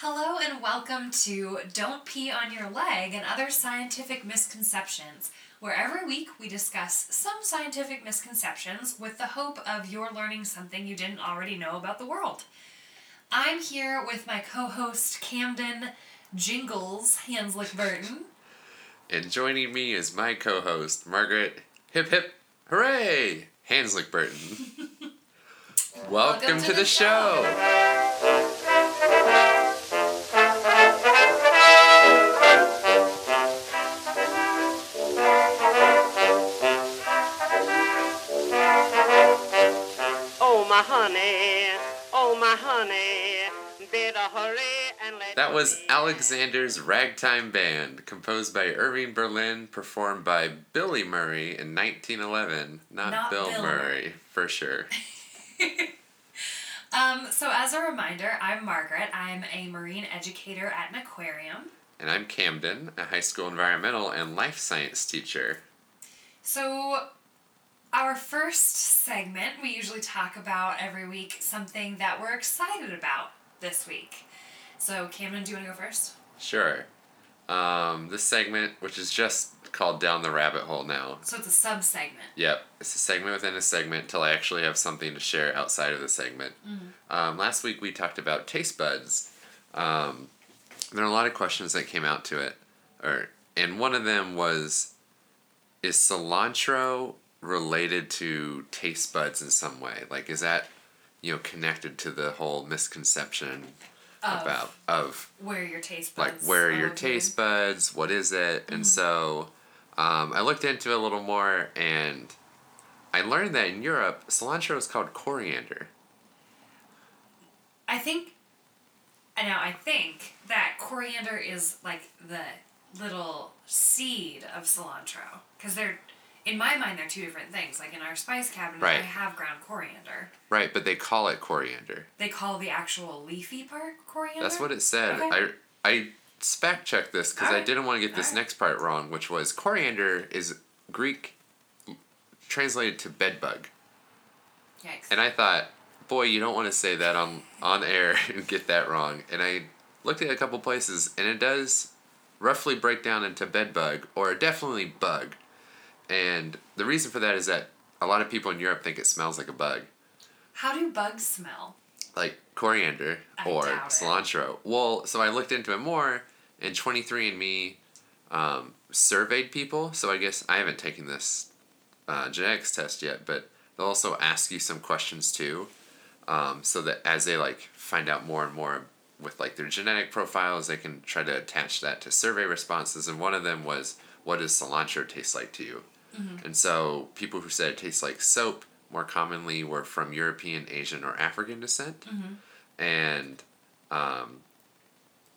Hello and welcome to Don't Pee on Your Leg and Other Scientific Misconceptions, where every week we discuss some scientific misconceptions with the hope of your learning something you didn't already know about the world. I'm here with my co host Camden Jingles Hanslick Burton. And joining me is my co host, Margaret Hip Hip Hooray! Hanslick Burton. Welcome, Welcome to, to the, the show. Oh my honey, oh my honey, better hurry and let That was Alexander's Ragtime Band, composed by Irving Berlin, performed by Billy Murray in 1911. Not, Not Bill, Bill Murray, Murray. for sure. Um, so, as a reminder, I'm Margaret. I'm a marine educator at an aquarium. And I'm Camden, a high school environmental and life science teacher. So, our first segment, we usually talk about every week something that we're excited about this week. So, Camden, do you want to go first? Sure. Um, this segment, which is just called Down the Rabbit Hole now, So, it's a sub segment. Yep, it's a segment within a segment till I actually have something to share outside of the segment. Um, last week we talked about taste buds. Um, there are a lot of questions that came out to it, or and one of them was, is cilantro related to taste buds in some way? Like, is that you know connected to the whole misconception Of about of Where your taste buds like where are your taste buds what is it and so um, i looked into it a little more and i learned that in europe cilantro is called coriander I think, I know, I think that coriander is like the little seed of cilantro. Because they're, in my mind, they're two different things. Like in our spice cabinet, I have ground coriander. right but they call it coriander They call the actual leafy part coriander. that's what it said Okay. i i spec checked this because i didn't want to get this Alright. next part wrong which was coriander is greek translated to bedbug Yikes. And I thought, boy, you don't want to say that on on air and get that wrong. And I looked at a couple places, and it does roughly break down into bedbug or definitely bug. And the reason for that is that a lot of people in Europe think it smells like a bug, How do bugs smell? like coriander I or doubt it. cilantro. Well, so I looked into it more, and 23andMe um, surveyed people. So I guess I haven't taken this uh, genetics test yet, but they'll also ask you some questions too, um, so that as they like find out more and more with like their genetic profiles, they can try to attach that to survey responses. And one of them was, "What does cilantro taste like to you?" And so people who said it tastes like soap more commonly were from European, Asian, or African descent, and um,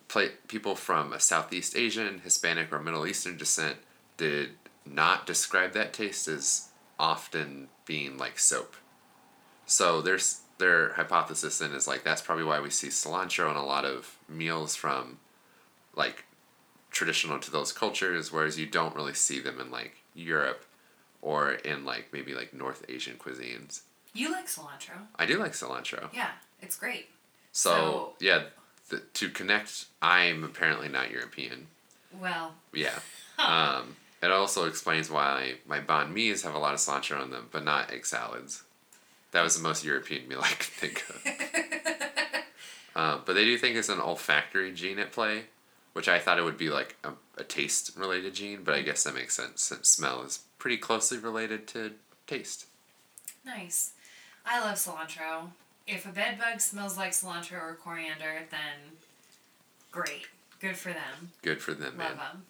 play, people from a Southeast Asian, Hispanic, or Middle Eastern descent did not describe that taste as often being like soap. So there's their hypothesis then is like that's probably why we see cilantro in a lot of meals from like traditional to those cultures, whereas you don't really see them in like Europe or in like maybe like North Asian cuisines. You like cilantro. I do like cilantro. Yeah, it's great. So, So- yeah, th- to connect, I'm apparently not European. Well, Yeah. Um, it also explains why my banh mi's have a lot of cilantro on them, but not egg salads. That was the most European meal I could think of. uh, but they do think it's an olfactory gene at play, which I thought it would be like a, a taste related gene, but I guess that makes sense since smell is pretty closely related to taste. nice. I love cilantro. If a bed bug smells like cilantro or coriander, then great. Good for them. Good for them, man. Love them.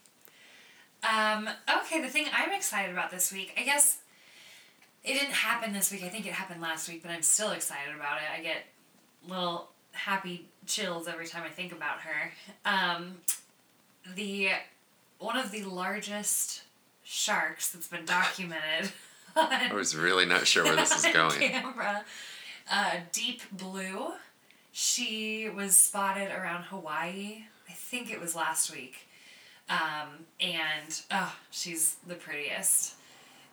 Um, okay, the thing I'm excited about this week, I guess it didn't happen this week. I think it happened last week, but I'm still excited about it. I get little happy chills every time I think about her. Um, the one of the largest sharks that's been documented I was really not sure where this is going. camera. Uh, deep blue. She was spotted around Hawaii. I think it was last week. Um, and oh, she's the prettiest.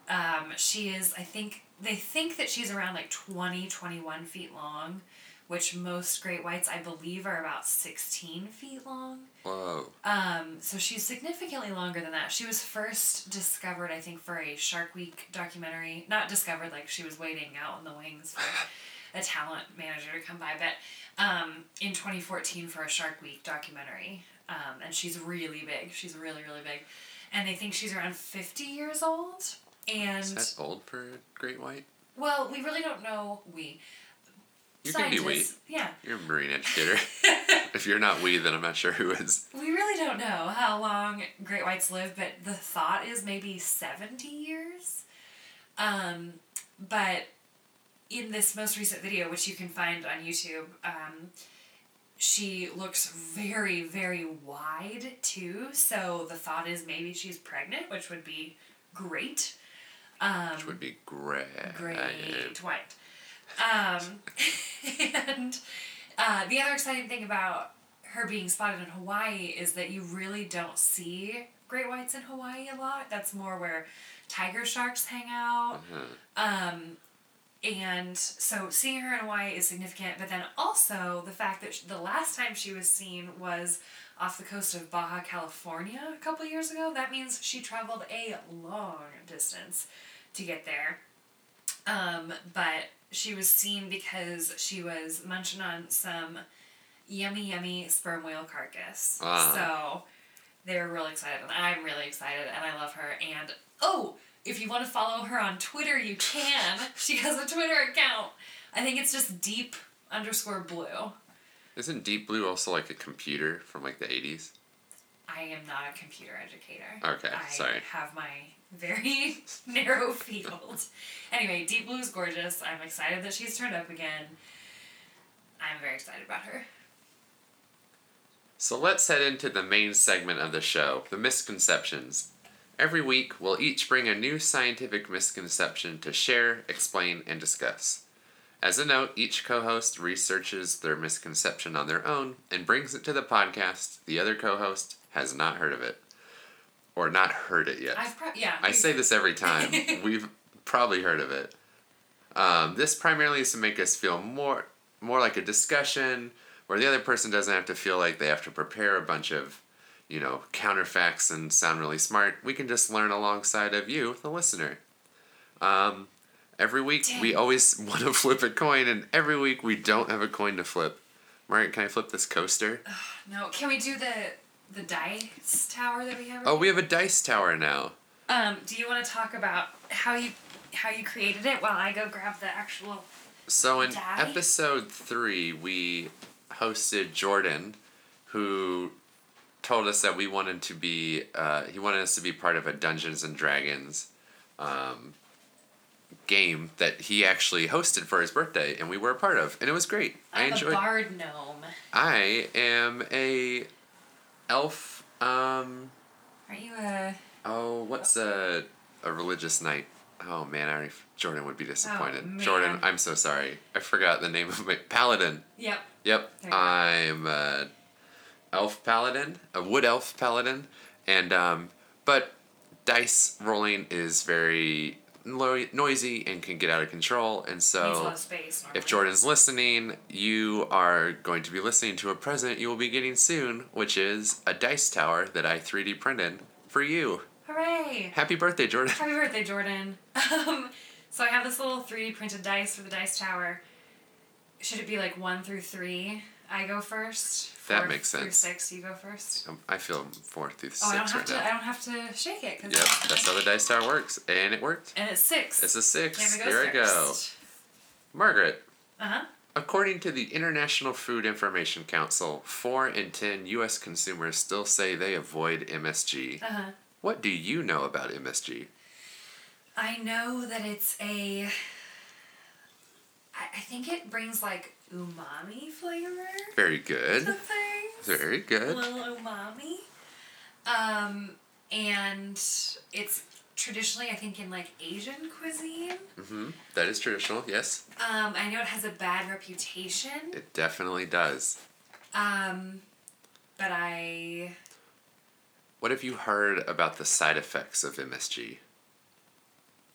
Um, she is, I think, they think that she's around like 20, 21 feet long, which most great whites, I believe, are about 16 feet long. Whoa. Um, so she's significantly longer than that. She was first discovered, I think, for a Shark Week documentary. Not discovered, like she was waiting out in the wings for a talent manager to come by, but um, in 2014 for a Shark Week documentary. Um, and she's really big. She's really, really big. And they think she's around 50 years old. And, Is that old for a great white? well, we really don't know. We. You can be we. Yeah. You're a marine educator. if you're not we, then I'm not sure who is. We really don't know how long great whites live, but the thought is maybe 70 years. Um, but in this most recent video, which you can find on YouTube, um, she looks very, very wide too. So the thought is maybe she's pregnant, which would be great. Um, Which would be great. great white. Um, and uh, the other exciting thing about her being spotted in Hawaii is that you really don't see great whites in Hawaii a lot. That's more where tiger sharks hang out. Uh-huh. Um, and so seeing her in Hawaii is significant, but then also the fact that sh the last time she was seen was off the coast of Baja California a couple years ago. That means she traveled a long distance to get there. Um, but she was seen because she was munching on some yummy, yummy sperm whale carcass. Ah. So they were really excited, and I'm really excited, and I love her. And oh, if you want to follow her on Twitter, you can. she has a Twitter account. I think it's just deep underscore blue. Isn't Deep Blue also like a computer from like the 80s? I am not a computer educator. Okay, I sorry. have my very narrow field. Anyway, Deep Blue is gorgeous. I'm excited that she's turned up again. I'm very excited about her. So let's head into the main segment of the show the misconceptions. Every week, we'll each bring a new scientific misconception to share, explain, and discuss. As a note, each co host researches their misconception on their own and brings it to the podcast. The other co host has not heard of it. Or not heard it yet. I've pro- yeah. I say this every time. We've probably heard of it. Um, this primarily is to make us feel more more like a discussion where the other person doesn't have to feel like they have to prepare a bunch of, you know, counterfacts and sound really smart. We can just learn alongside of you, the listener. Um, every week we always want to flip a coin, and every week we don't have a coin to flip. Margaret, can I flip this coaster? No, can we do the the dice tower that we have? Oh, we have a dice tower now. Um, do you want to talk about how you how you created it while I go grab the actual? So in Die? episode three, we hosted Jordan, who told us that we wanted to be. Uh, he wanted us to be part of a Dungeons and Dragons um, game that he actually hosted for his birthday, and we were a part of, and it was great. I I'm enjoyed. a bard gnome. I am a elf. Um, Aren't you a? oh, what's a a religious knight? Oh man, I already, Jordan would be disappointed. man. Jordan, I'm so sorry. I forgot the name of my paladin. Yep. Yep, There you go. I'm a elf paladin, a wood elf paladin, and um, but dice rolling is very noisy and can get out of control, and Needs a lot so space. If Jordan's listening, you are going to be listening to a present you will be getting soon, which is a dice tower that I 3D printed for you. Hooray! Happy birthday, Jordan! Happy birthday, Jordan. Um, so I have this little 3D printed dice for the dice tower. Should it be like one through three? I go first. That Four makes through sense. six, you go first. Um, I feel four through Oh, I don't six have right to. now. I don't have to shake it. Yep, that's how the dice tower works, and it worked. And it's six. It's a six. Here I go. Margaret, Uh huh. according to the International Food Information Council, 4 in 10 U.S. consumers still say they avoid MSG. Uh huh. What do you know about MSG? I know that it's a. I think it brings like umami flavor Very good. Very A good. little umami. Um, and it's traditionally, I think, in like Asian cuisine. Mm-hmm. That is traditional, yes. Um, I know it has a bad reputation. It definitely does. Um, but I. What have you heard about the side effects of MSG?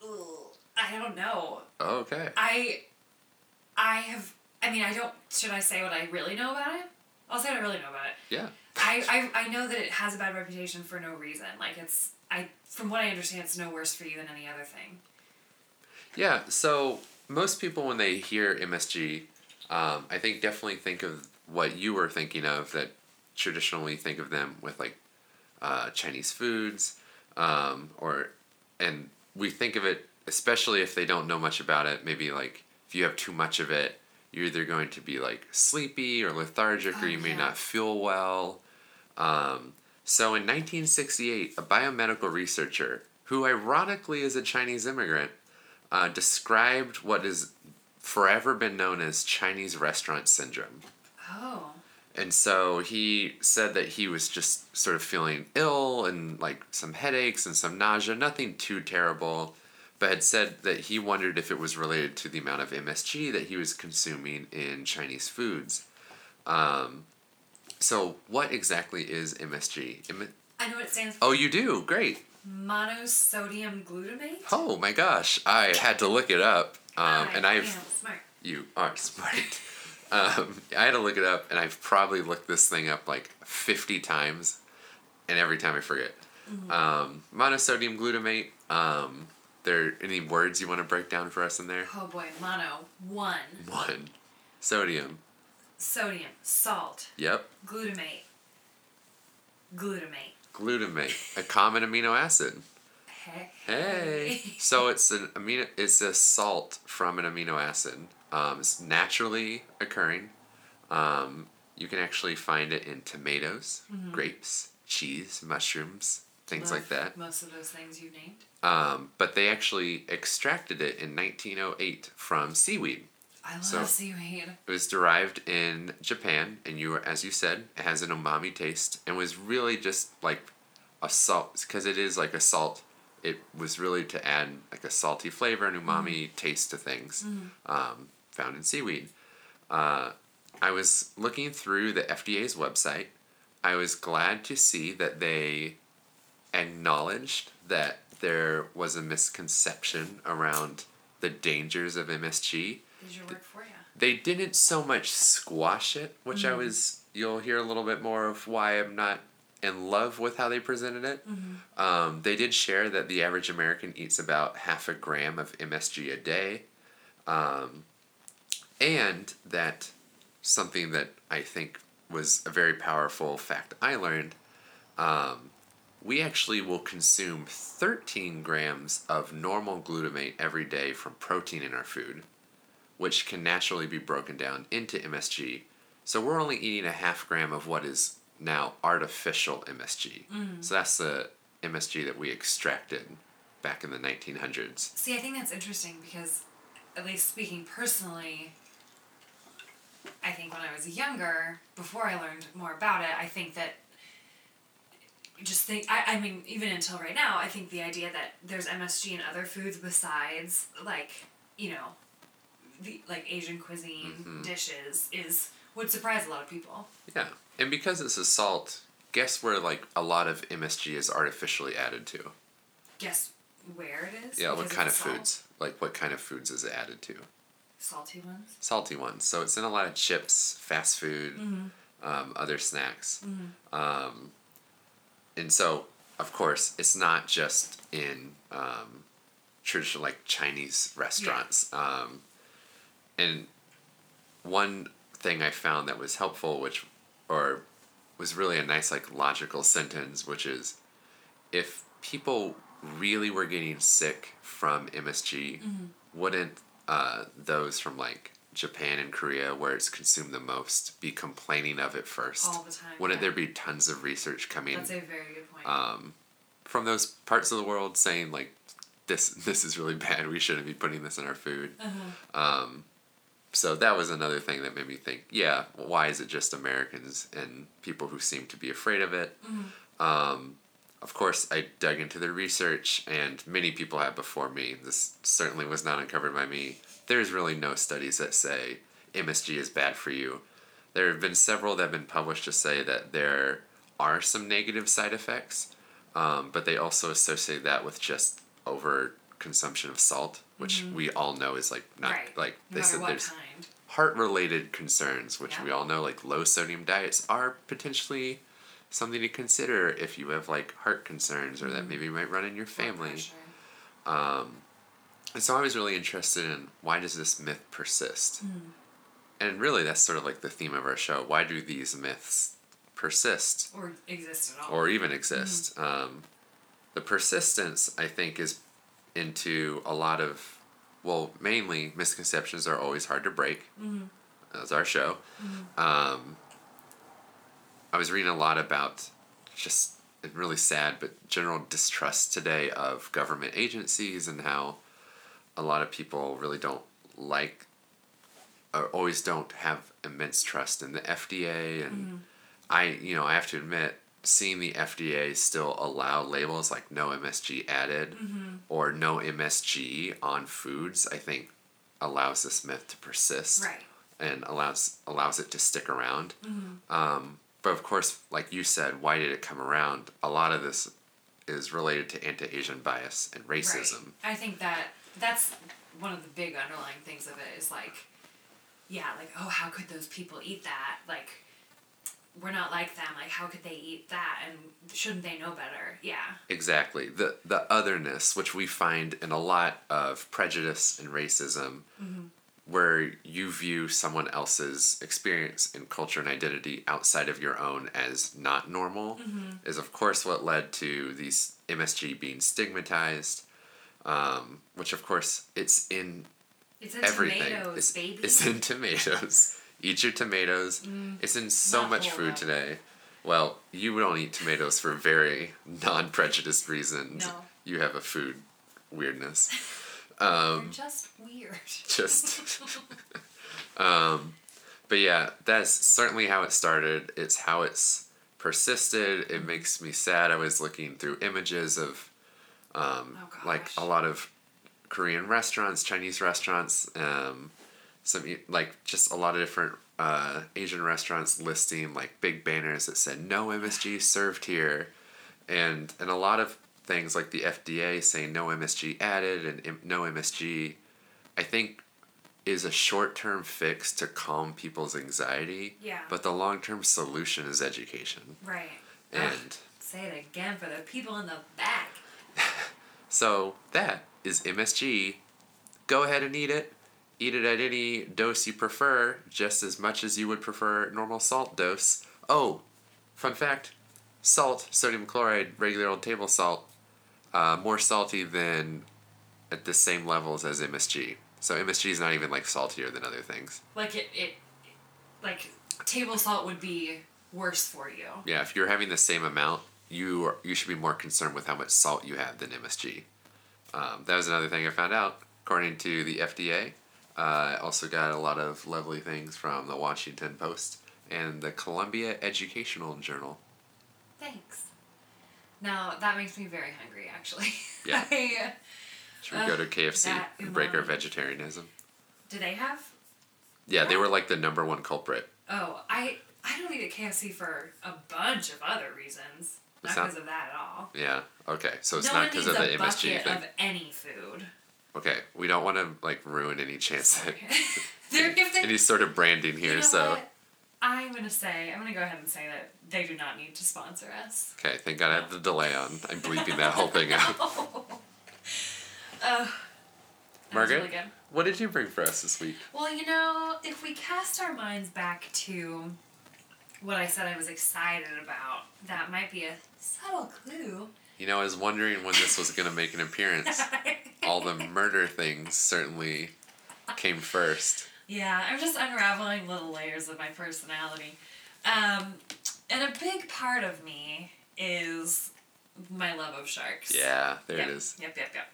ugh, I don't know. Oh, okay. I. I have. I mean, I don't. Should I say what I really know about it? I'll say what I really know about it. Yeah. I, I, I know that it has a bad reputation for no reason. Like it's I from what I understand, it's no worse for you than any other thing. Yeah, so most people when they hear MSG, um, I think definitely think of what you were thinking of that traditionally think of them with like uh, Chinese foods, um, or and we think of it especially if they don't know much about it. Maybe like if you have too much of it, you're either going to be like sleepy or lethargic, or Oh, you may yeah. not feel well. Um, so in 1968, a biomedical researcher who ironically is a Chinese immigrant uh, described what has forever been known as Chinese restaurant syndrome. Oh. And so he said that he was just sort of feeling ill and like some headaches and some nausea, nothing too terrible, but had said that he wondered if it was related to the amount of MSG that he was consuming in Chinese foods. Um, so, what exactly is MSG? M- I know what it stands for. oh, you do? Great. Monosodium glutamate. Oh my gosh, I had to look it up. Um, I and I've. smart. You are smart. um, I had to look it up, and I've probably looked this thing up like 50 times, and every time I forget. Um, monosodium glutamate. There any words you want to break down for us in there? Oh boy, mono one One. Sodium. sodium salt Yep. glutamate glutamate. Glutamate, a common amino acid. Hey. Hey. so it's an amino. It's a salt from an amino acid. Um, it's naturally occurring. Um, you can actually find it in tomatoes, grapes, cheese, mushrooms, things like that. Most of those things you named. Um, but they actually extracted it in 1908 from seaweed. I love So- seaweed. It was derived in Japan, and you, as you said, it has an umami taste, and was really just like a salt because it is like a salt. It was really to add like a salty flavor and umami taste to things um, found in seaweed. Uh, I was looking through the FDA's website. I was glad to see that they acknowledged that there was a misconception around the dangers of MSG Did your work for you? they didn't so much squash it, which I was. You'll hear a little bit more of why I'm not in love with how they presented it. Um, they did share that the average American eats about half a gram of MSG a day, um, and that something that I think was a very powerful fact I learned. Um, we actually will consume 13 grams of normal glutamate every day from protein in our food which can naturally be broken down into MSG. So we're only eating a half gram of what is now artificial MSG. Mm-hmm. So that's the MSG that we extracted back in the 1900s. See, I think that's interesting because, at least speaking personally, I think when I was younger, before I learned more about it, I think that just think I, I mean even until right now i think the idea that there's msg in other foods besides like you know the like asian cuisine dishes is would surprise a lot of people Yeah. And because it's a salt, guess where like a lot of MSG is artificially added to? guess where it is Yeah, what kind of salt. foods? Like what kind of foods is it added to? salty ones salty ones. So it's in a lot of chips, fast food, um, other snacks. Um, and so, of course, it's not just in um, traditional, like Chinese restaurants. Um, and one thing I found that was helpful, which, or was really a nice, like, logical sentence, which is if people really were getting sick from MSG, wouldn't uh, those from like Japan and Korea, where it's consumed the most, be complaining of it first? All the time, Wouldn't yeah. there be tons of research coming that's a very good point um, from those parts of the world saying like this this is really bad. We shouldn't be putting this in our food. Um, so that was another thing that made me think. Yeah, why is it just Americans and people who seem to be afraid of it? Um, of course, I dug into the research, and many people have before me. This certainly was not uncovered by me. There's really no studies that say MSG is bad for you. There have been several that have been published to say that there are some negative side effects, um, but they also associate that with just over consumption of salt, which we all know is like not right like no they matter said there's kind heart related concerns, which Yeah. we all know, like low sodium diets, are potentially something to consider if you have like heart concerns or that maybe might run in your family. pressure. And so I was really interested in why does this myth persist? Hmm. And really, that's sort of like the theme of our show. Why do these myths persist? Or exist at all. or even exist. Um, the persistence, I think, is into a lot of, well, mainly misconceptions are always hard to break. That's our show. Um, I was reading a lot about just it's really sad, but general distrust today of government agencies and how a lot of people really don't like or always don't have immense trust in the FDA and mm-hmm. I you know I have to admit seeing the FDA still allow labels like no MSG added mm-hmm. or no MSG on foods I think allows this myth to persist Right. and allows allows it to stick around. Mm-hmm. Um, but of course, like you said, why did it come around? A lot of this is related to anti-Asian bias and racism. Right. I think that that's one of the big underlying things of it is like, yeah, like oh, how could those people eat that? Like, we're not like them. Like, how could they eat that? And shouldn't they know better? Yeah. Exactly. The the otherness, which we find in a lot of prejudice and racism, mm-hmm. Where you view someone else's experience in culture and identity outside of your own as not normal, is of course what led to these MSG being stigmatized. Um, which of course it's in It's in everything. tomatoes, it's, baby. it's in tomatoes. Eat your tomatoes. It's in so much food today. Well, you don't eat tomatoes for very non-prejudiced reasons. No. You have a food weirdness. You're just weird. Just um but yeah, that's certainly how it started. It's how it's persisted. It makes me sad. I was looking through images of um Oh, like a lot of Korean restaurants, Chinese restaurants, um, some like just a lot of different uh, Asian restaurants listing like big banners that said no MSG served here, and and a lot of things like the FDA saying no MSG added and no MSG, I think, is a short term fix to calm people's anxiety. Yeah. But the long term solution is education, Right. and. Ugh, say it again for the people in the back. So that is MSG. Go ahead and eat it. Eat it at any dose you prefer, just as much as you would prefer normal salt dose. Oh, fun fact salt, sodium chloride, regular old table salt, uh, more salty than at the same levels as MSG. So MSG is not even like saltier than other things. Like it, it, like table salt would be worse for you. Yeah, if you're having the same amount, you are, you should be more concerned with how much salt you have than MSG. Um, that was another thing I found out. According to the FDA, uh, I also got a lot of lovely things from the Washington Post and the Columbia Educational Journal. Thanks. Now that makes me very hungry, actually. Yeah. I, Should we go to uh, KFC that and break our vegetarianism? do they have? Yeah, they were like the number one culprit. Oh, I I don't eat at KFC for a bunch of other reasons. Not It's not- because of that at all. Yeah. Okay. So it's no not because of the MSG thing. of any food. Okay. We don't want to like ruin any chance that They're, if any sort of branding here. you know so what? I'm gonna say I'm gonna go ahead and say that they do not need to sponsor us. okay. Thank God I have the delay on. I'm bleeping that whole thing out. Uh, that Margaret? really. What did you bring for us this week? Well, you know, if we cast our minds back to what I said I was excited about, that might be a subtle clue. You know, I was wondering when this was going to make an appearance. All the murder things certainly came first. Yeah, I'm just unraveling little layers of my personality. Um, and a big part of me is my love of sharks. Yeah, there yep, it is. Yep, yep, yep.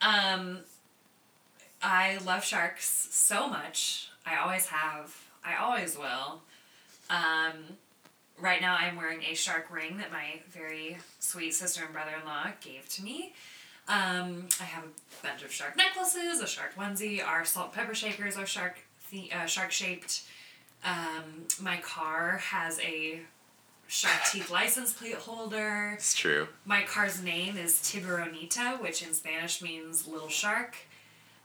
Um, I love sharks so much. I always have. I always will. Um, right now, I'm wearing a shark ring that my very sweet sister and brother-in-law gave to me. Um, I have a bunch of shark necklaces, a shark onesie. Our salt and pepper shakers are shark the uh, shark shaped. Um, my car has a shark teeth license plate holder. It's true. My car's name is Tiburonita, which in Spanish means little shark.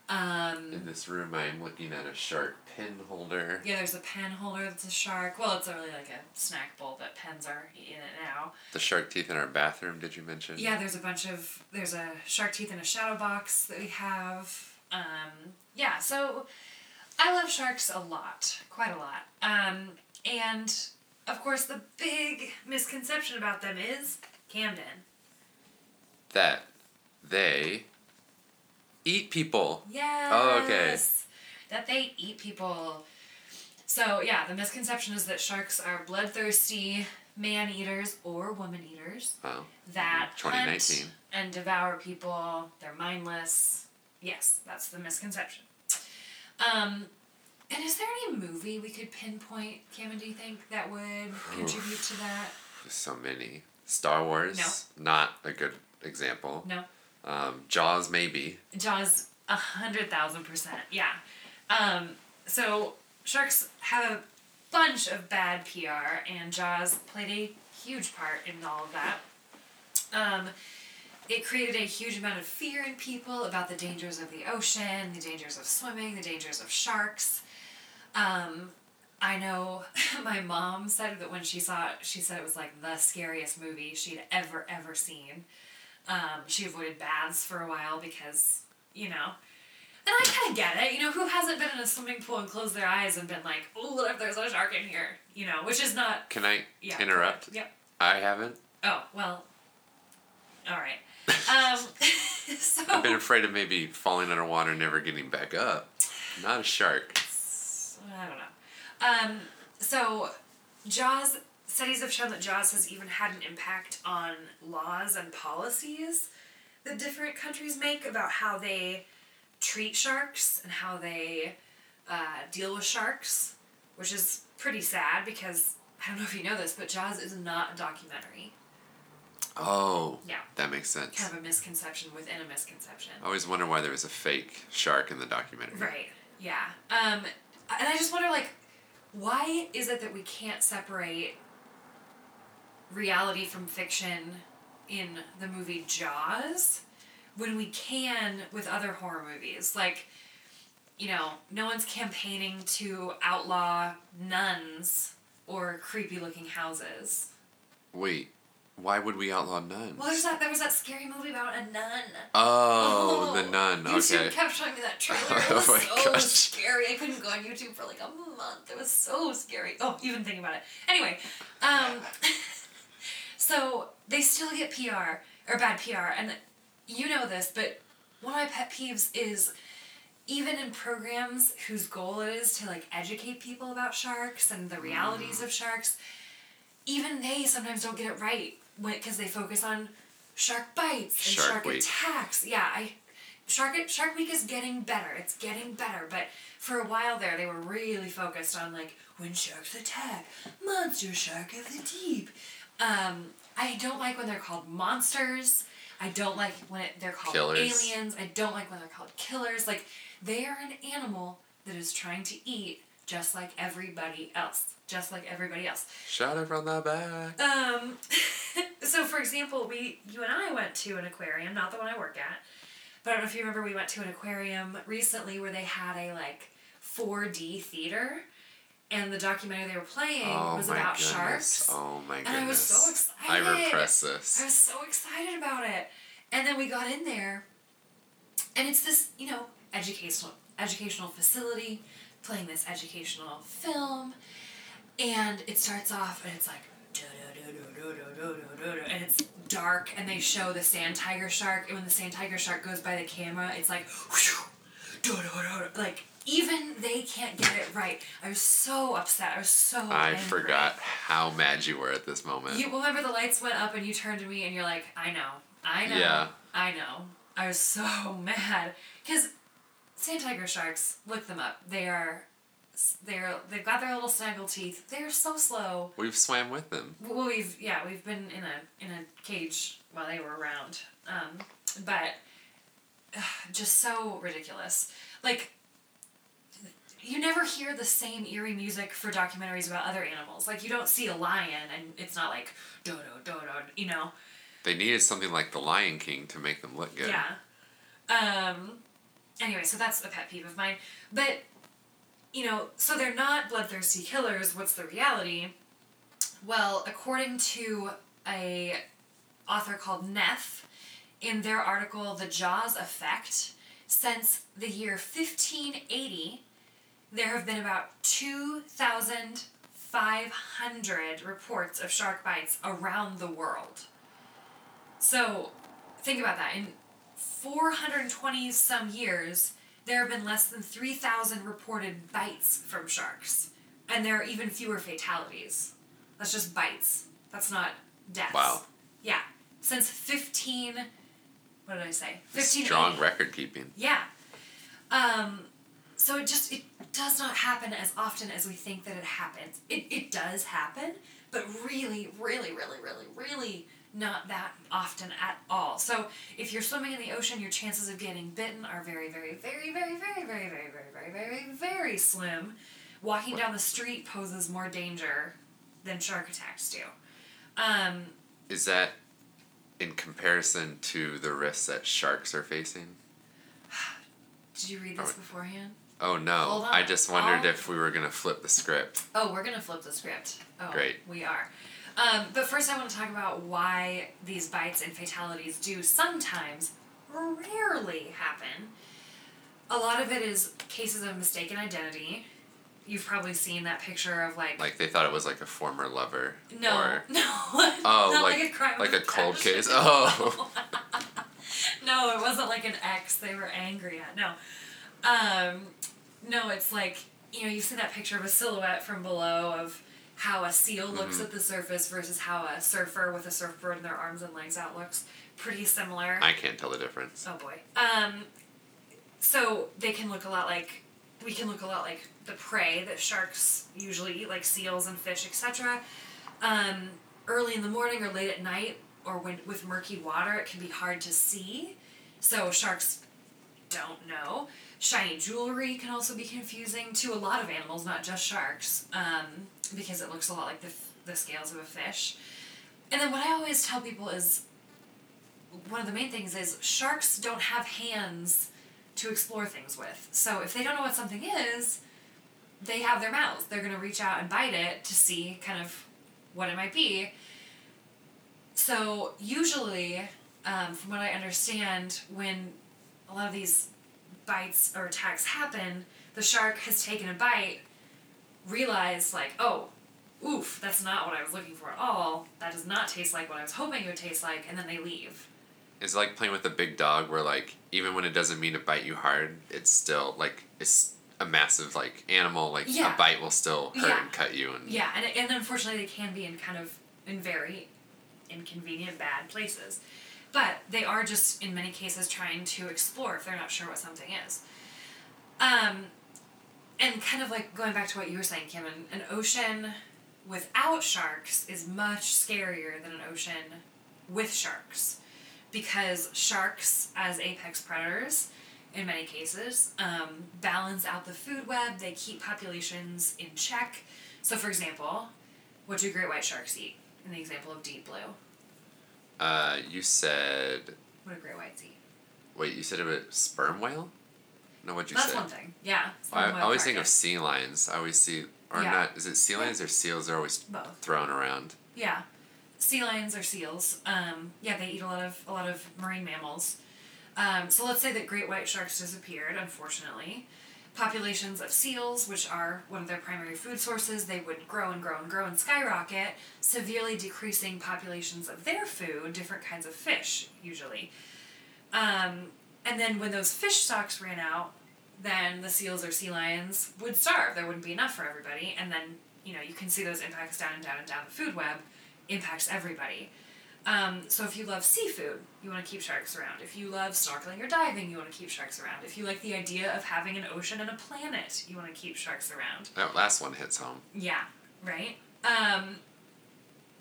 Um, In this room, I'm looking at a shark pen holder. yeah, there's a pen holder that's a shark. Well, it's really like a snack bowl, but pens are in it now. The shark teeth in our bathroom. Did you mention? Yeah, there's a bunch of there's a shark teeth in a shadow box that we have. Um, yeah, so I love sharks a lot, quite a lot. Um, and of course, the big misconception about them is Camden. That they eat people. Yes. Oh, okay. That they eat people. So yeah, the misconception is that sharks are bloodthirsty man eaters or woman eaters Wow. that hunt 2019. and devour people. They're mindless. Yes, that's the misconception. Um, and is there any movie we could pinpoint, Camden? Do you think that would contribute to that? So many. Star Wars. No. not a good example. No. Um, Jaws maybe. Jaws, a hundred thousand percent. Yeah. Um, so sharks have a bunch of bad PR, and Jaws played a huge part in all of that. Um, it created a huge amount of fear in people about the dangers of the ocean, the dangers of swimming, the dangers of sharks. Um, I know my mom said that when she saw it, she said it was like the scariest movie she'd ever, ever seen. Um, she avoided baths for a while because, you know, and I kind of get it. You know, who hasn't been in a swimming pool and closed their eyes and been like, oh, what if there's a shark in here? You know, which is not. Can I Yeah. interrupt? Yep. I haven't. Oh, well. All right. Um, so. I've been afraid of maybe falling underwater and never getting back up. Not a shark. I don't know. Um, so, Jaws studies have shown that Jaws has even had an impact on laws and policies that different countries make about how they treat sharks and how they uh, deal with sharks, which is pretty sad because I don't know if you know this, but Jaws is not a documentary. Oh. Yeah. That makes sense. Kind of a misconception within a misconception. I always wonder why there was a fake shark in the documentary. Right. Yeah. Um, and I just wonder, like, why is it that we can't separate reality from fiction in the movie Jaws when we can with other horror movies? Like, you know, no one's campaigning to outlaw nuns or creepy looking houses. Wait. Why would we outlaw nuns? Well, there's that. There was that scary movie about a nun. Oh, the nun. You Okay. kept showing me that trailer. It Oh was my so gosh. scary. I couldn't go on YouTube for like a month. It was so scary. Oh, even thinking about it. Anyway, um, so they still get PR or bad PR, and you know this, but one of my pet peeves is even in programs whose goal it is to like educate people about sharks and the realities mm. of sharks, even they sometimes don't get it right because they focus on shark bites and Shark shark, attacks. Yeah, I Shark Shark Week is getting better. It's getting better, but for a while there, they were really focused on like when sharks attack, monster shark of the deep. Um, I don't like when they're called monsters. I don't like when it, they're called Killers. aliens. I don't like when they're called killers. Like they are an animal that is trying to eat just like everybody else. Just like everybody else. Shot it from the back. Um, so for example, we you and I went to an aquarium, not the one I work at, but I don't know if you remember we went to an aquarium recently where they had a like 4D theater, and the documentary they were playing oh was about goodness. sharks. Oh my goodness. And I was so excited. I repress this. I was so excited about it. And then we got in there and it's this, you know, educational educational facility playing this educational film and it starts off and it's like and it's dark and they show the sand tiger shark and when the sand tiger shark goes by the camera it's like like even they can't get it right i was so upset i was so I angry. forgot how mad you were at this moment. you remember the lights went up and you turned to me and you're like i know i know Yeah. i know i was so mad because sand tiger sharks look them up they are they're they've got their little snaggle teeth they're so slow We've swam with them. well, we've yeah, we've been in a in a cage while they were around, um, but ugh, just so ridiculous. Like you never hear the same eerie music for documentaries about other animals. Like you don't see a lion and it's not like do do do do. You know. They needed something like the Lion King to make them look good. Yeah. Um, anyway, so that's a pet peeve of mine. But you know, so they're not bloodthirsty killers. What's the reality? Well, according to a author called Neff, in their article "The Jaws Effect," since the year 1580, there have been about 2,500 reports of shark bites around the world. So, think about that. In 420 some years, there have been less than 3,000 reported bites from sharks. And there are even fewer fatalities. That's just bites. That's not deaths. Wow. Yeah. Since 15. What did I say? 15. Strong record keeping. Yeah. Um, so it just it does not happen as often as we think that it happens. It it does happen, but really, really, really, really, really not that often at all. So if you're swimming in the ocean, your chances of getting bitten are very, very, very, very, very, very, very, very, very, very, very very slim. Walking down the street poses more danger than shark attacks do. Um, Is that in comparison to the risks that sharks are facing? did you read this Oh. beforehand? Oh no. I just wondered Oh. if we were gonna flip the script. Oh, we're gonna flip the script. Oh, Great. We are. Um, but first, I want to talk about why these bites and fatalities do sometimes, rarely happen. A lot of it is cases of mistaken identity. You've probably seen that picture of like, Like they thought it was like a former lover. no, Or no, Oh, like, like- a crime, like a cold case? Oh. no, it wasn't like an ex they were angry at. No, um, no, it's like you know you've seen that picture of a silhouette from below of how a seal looks Mhm. at the surface versus how a surfer with a surfboard and their arms and legs out looks. Pretty similar. I can't tell the difference. Oh boy. Um, so they can look a lot like we can look a lot like the prey that sharks usually eat, like seals and fish, etc. Um, early in the morning or late at night, or when with murky water, it can be hard to see. So sharks don't know. Shiny jewelry can also be confusing to a lot of animals, not just sharks, um, because it looks a lot like the, the scales of a fish. And then what I always tell people is one of the main things is sharks don't have hands to explore things with. So if they don't know what something is, they have their mouths. They're going to reach out and bite it to see kind of what it might be. So usually, um, from what I understand, when a lot of these bites or attacks happen, the shark has taken a bite, realized like, oh, oof, that's not what I was looking for at all. That does not taste like what I was hoping it would taste like, and then they leave. It's like playing with a big dog where like even when it doesn't mean to bite you hard, it's still like it's a massive like animal, like Yeah. a bite will still hurt Yeah. and cut you and Yeah, and, and unfortunately, they can be in kind of in very inconvenient, bad places. But they are just, in many cases, trying to explore if they're not sure what something is. Um, and kind of like going back to what you were saying, Kim, an, an ocean without sharks is much scarier than an ocean with sharks. Because sharks, as apex predators, in many cases, um, balance out the food web, they keep populations in check. So, for example, what do great white sharks eat? In the example of deep blue, uh you said what a great white sea. wait, you said it was sperm whale? No what'd you That's say? one thing. Yeah. I, sperm I whale always think of sea lions. I always see or Yeah. not is it sea lions or seals? They're always both. thrown around. Yeah, sea lions or seals. Um, yeah, they eat a lot of a lot of marine mammals. Um, so let's say that great white sharks disappeared, unfortunately. Populations of seals, which are one of their primary food sources, they would grow and grow and grow and skyrocket, severely decreasing populations of their food, different kinds of fish, usually. Um, and then when those fish stocks ran out, then the seals or sea lions would starve. There wouldn't be enough for everybody, and then you know you can see those impacts down and down and down the food web, impacts everybody. Um, so if you love seafood, you want to keep sharks around. If you love snorkeling or diving, you want to keep sharks around. If you like the idea of having an ocean and a planet, you want to keep sharks around. That last one hits home. Yeah, right? Um,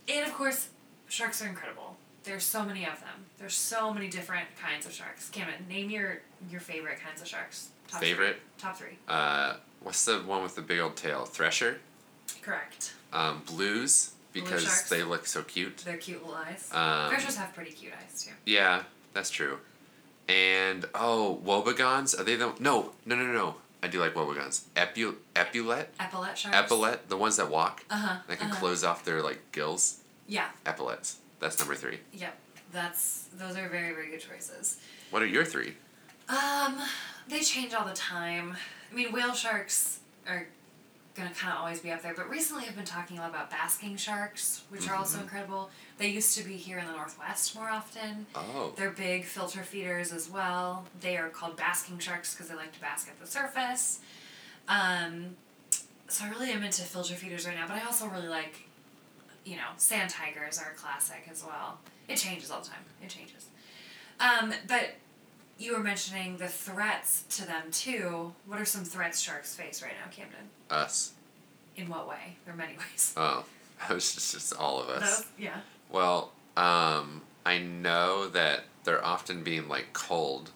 and of course, sharks are incredible. There's so many of them. There's so many different kinds of sharks. Camden, name your your favorite kinds of sharks. Top Favorite? Three. Top three. Uh what's the one with the big old tail? Thresher? Correct. Um, blues because they look so cute. Their cute little eyes. Um, Threshers have pretty cute eyes too. Yeah, that's true. And oh, wobbegongs. Are they the no no no no? I do like wobbegongs. Epu epaulet. Epaulet sharks. Epaulet, the ones that walk. Uh huh. That can uh-huh. close off their like gills. Yeah. Epaulets. That's number three. Yep. That's those are very very good choices. What are your three? Um, they change all the time. I mean, whale sharks are gonna kind of always be up there, but recently I've been talking a lot about basking sharks, which are also incredible. They used to be here in the northwest more often. Oh. They're big filter feeders as well. They are called basking sharks because they like to bask at the surface. Um, so I really am into filter feeders right now, but I also really like, you know, sand tigers are a classic as well. It changes all the time. It changes. Um, but you were mentioning the threats to them too. What are some threats sharks face right now, Camden? Us. In what way? There are many ways. Oh. It was just, just all of us. Those, yeah. Well, um, I know that they're often being like cold.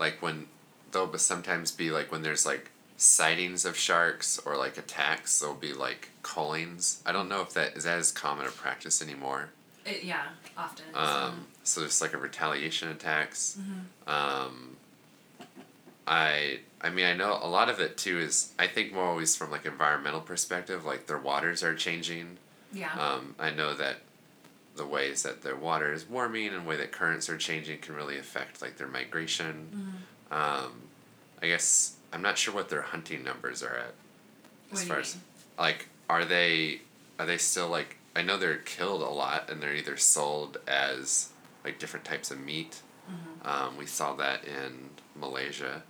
Like when there'll be sometimes be like when there's like sightings of sharks or like attacks, there'll be like callings. I don't know if that is that as common a practice anymore. It, yeah, often. Um, so there's like a retaliation attacks. Mm-hmm. Um, I I mean I know a lot of it too is I think more always from like environmental perspective like their waters are changing. yeah. Um, I know that the ways that their water is warming and the way that currents are changing can really affect like their migration. Mm-hmm. Um, I guess I'm not sure what their hunting numbers are at. What As do far as like, are they are they still like? I know they're killed a lot and they're either sold as like different types of meat. Mm-hmm. Um, we saw that in Malaysia.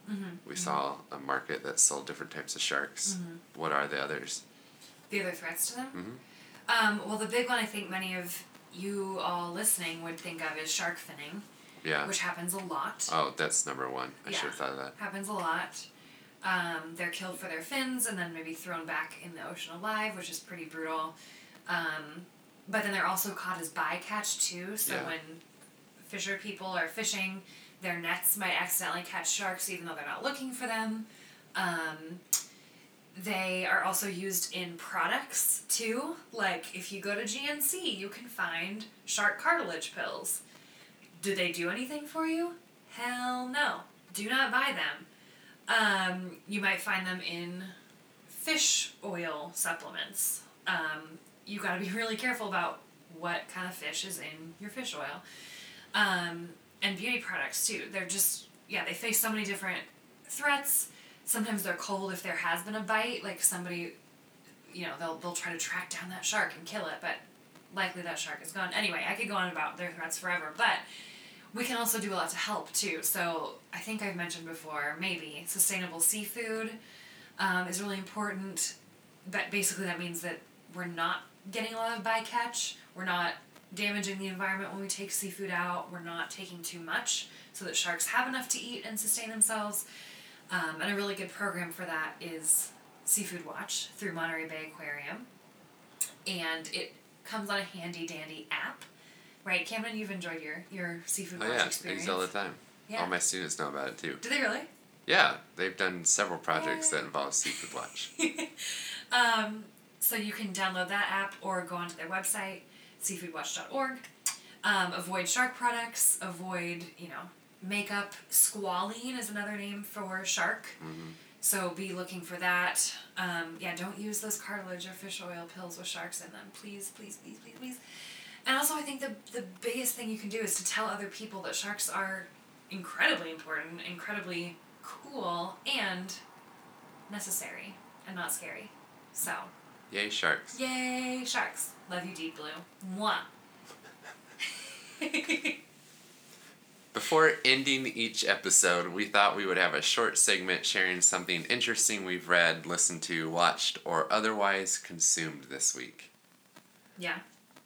We saw a market that sold different types of sharks. Mm-hmm. What are the others? the other threats to them? Mhm. Um, well, the big one I think many of you all listening would think of is shark finning, Yeah. which happens a lot. Oh, that's number one. I Yeah. should have thought of that. Happens a lot. Um, they're killed for their fins and then maybe thrown back in the ocean alive, which is pretty brutal. Um, but then they're also caught as bycatch too. So Yeah. when fisher people are fishing, their nets might accidentally catch sharks even though they're not looking for them. Um, they are also used in products too. Like if you go to GNC, you can find shark cartilage pills. Do they do anything for you? Hell no. Do not buy them. Um, you might find them in fish oil supplements. Um, you got to be really careful about what kind of fish is in your fish oil. Um, and beauty products too. They're just yeah, they face so many different threats. Sometimes they're cold if there has been a bite, like somebody you know, they'll they'll try to track down that shark and kill it, but likely that shark is gone. Anyway, I could go on about their threats forever, but we can also do a lot to help too. So I think I've mentioned before, maybe sustainable seafood um, is really important. But basically, that means that we're not getting a lot of bycatch. We're not damaging the environment when we take seafood out. We're not taking too much so that sharks have enough to eat and sustain themselves. Um, and a really good program for that is Seafood Watch through Monterey Bay Aquarium. And it comes on a handy dandy app. Right, Camden, you've enjoyed your, your Seafood Oh Watch yeah, I use it all the time. Yeah. All my students know about it too. Do they really? Yeah, they've done several projects that involve Seafood Watch. um, so you can download that app or go onto their website, seafoodwatch.org. Um, avoid shark products. Avoid, you know, makeup. Squalene is another name for shark. So be looking for that. Um, yeah, don't use those cartilage or fish oil pills with sharks in them. Please, please, please, please, please. And also, I think the the biggest thing you can do is to tell other people that sharks are incredibly important, incredibly cool, and necessary, and not scary. So, Yay, sharks. yay, sharks! Love you, Deep Blue. Mwah. Before ending each episode, we thought we would have a short segment sharing something interesting we've read, listened to, watched, or otherwise consumed this week. yeah,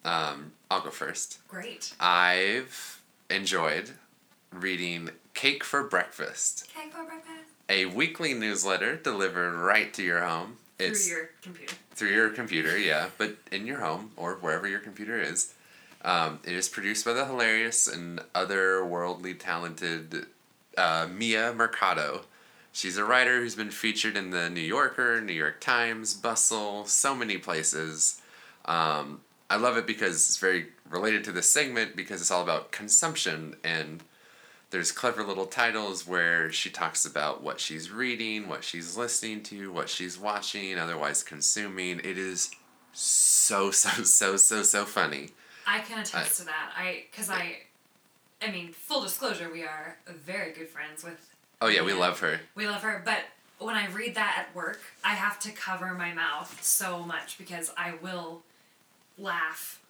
Um, I'll go first. great. I've enjoyed reading Cake for Breakfast, Cake for breakfast. a weekly newsletter delivered right to your home. It's Through your computer. through your computer, yeah, but in your home or wherever your computer is. Um, it is produced by the hilarious and otherworldly talented uh, Mia Mercado. She's a writer who's been featured in the New Yorker, New York Times, Bustle, so many places. Um, I love it because it's very related to this segment because it's all about consumption and there's clever little titles where she talks about what she's reading, what she's listening to, what she's watching, otherwise consuming. It is so so so so so funny. I can attest to that. I because I, I mean, full disclosure, we are very good friends with. Oh yeah, we love her. We love her, but when I read that at work, I have to cover my mouth so much because I will laugh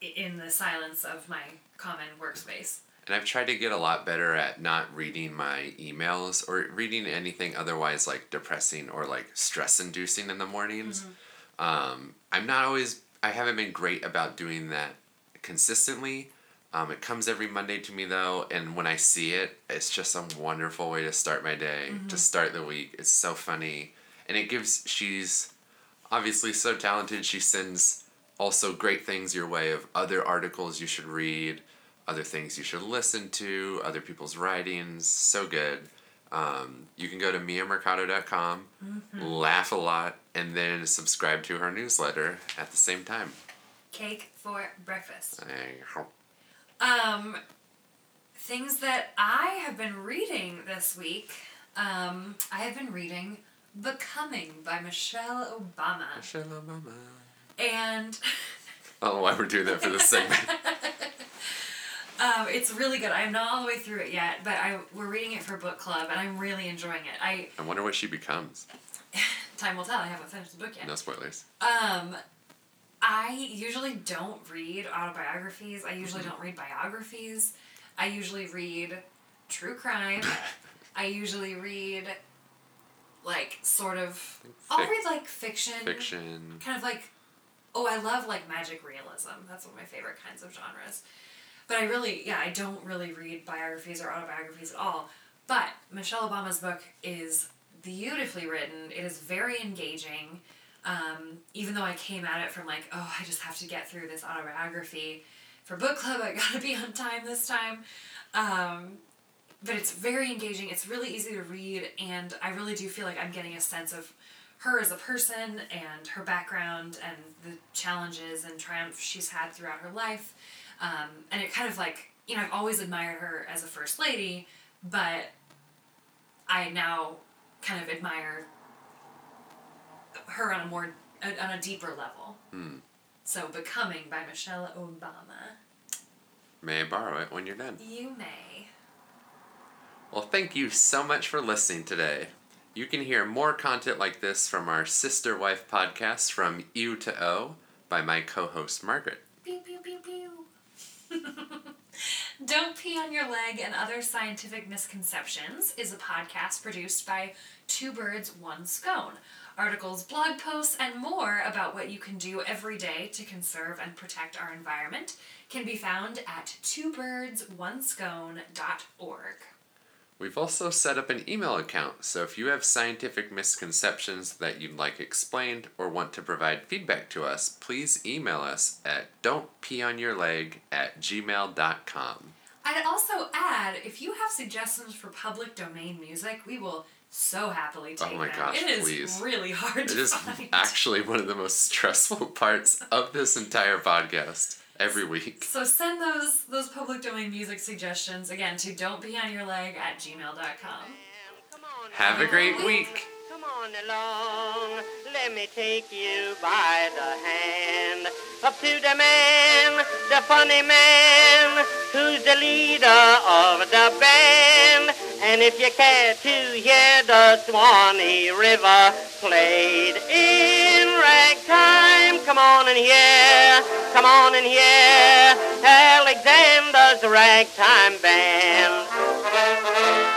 in the silence of my common workspace. And I've tried to get a lot better at not reading my emails or reading anything otherwise like depressing or like stress inducing in the mornings. Um, I'm not always, I haven't been great about doing that consistently. Um, it comes every Monday to me though, and when I see it, it's just a wonderful way to start my day, to start the week. It's so funny. And it gives, she's obviously so talented. She sends also great things your way of other articles you should read, other things you should listen to, other people's writings. So good. Um, you can go to miamercado.com, laugh a lot, and then subscribe to her newsletter at the same time. Cake for breakfast. Um, things that I have been reading this week. Um, I have been reading Becoming by Michelle Obama. Michelle Obama. And I don't know why we're doing that for this segment. Um, it's really good. I'm not all the way through it yet, but I we're reading it for book club, and I'm really enjoying it. I I wonder what she becomes. time will tell. I haven't finished the book yet. No spoilers. Um, I usually don't read autobiographies. I usually don't read biographies. I usually read true crime. I usually read like sort of. I'll read like fiction. Fiction. Kind of like, oh, I love like magic realism. That's one of my favorite kinds of genres. But I really, yeah, I don't really read biographies or autobiographies at all. But Michelle Obama's book is beautifully written. It is very engaging. Um, even though I came at it from like, oh, I just have to get through this autobiography for book club. I gotta be on time this time. Um, but it's very engaging. It's really easy to read, and I really do feel like I'm getting a sense of her as a person and her background and the challenges and triumphs she's had throughout her life. Um, and it kind of like, you know, I've always admired her as a first lady, but I now kind of admire her on a more, on a deeper level. Hmm. So, Becoming by Michelle Obama. May I borrow it when you're done? You may. Well, thank you so much for listening today. You can hear more content like this from our Sister Wife podcast, From U to O, by my co host Margaret. Don't Pee on Your Leg and Other Scientific Misconceptions is a podcast produced by Two Birds, One Scone. Articles, blog posts, and more about what you can do every day to conserve and protect our environment can be found at twobirdsOneScone.org. We've also set up an email account, so if you have scientific misconceptions that you'd like explained or want to provide feedback to us, please email us at don'tpeeonyourleg at gmail.com. I'd also add if you have suggestions for public domain music, we will so happily oh take Oh my them. gosh, it is please. really hard It to is find. actually one of the most stressful parts of this entire podcast every week. So send those those public domain music suggestions again to don't pee on your leg at gmail.com. Come on Have a great week. Come on along, let me take you by the hand. Up to the man, the funny man, who's the leader of the band. And if you care to hear the Swanee River played in ragtime, come on in here, come on in here, Alexander's ragtime band.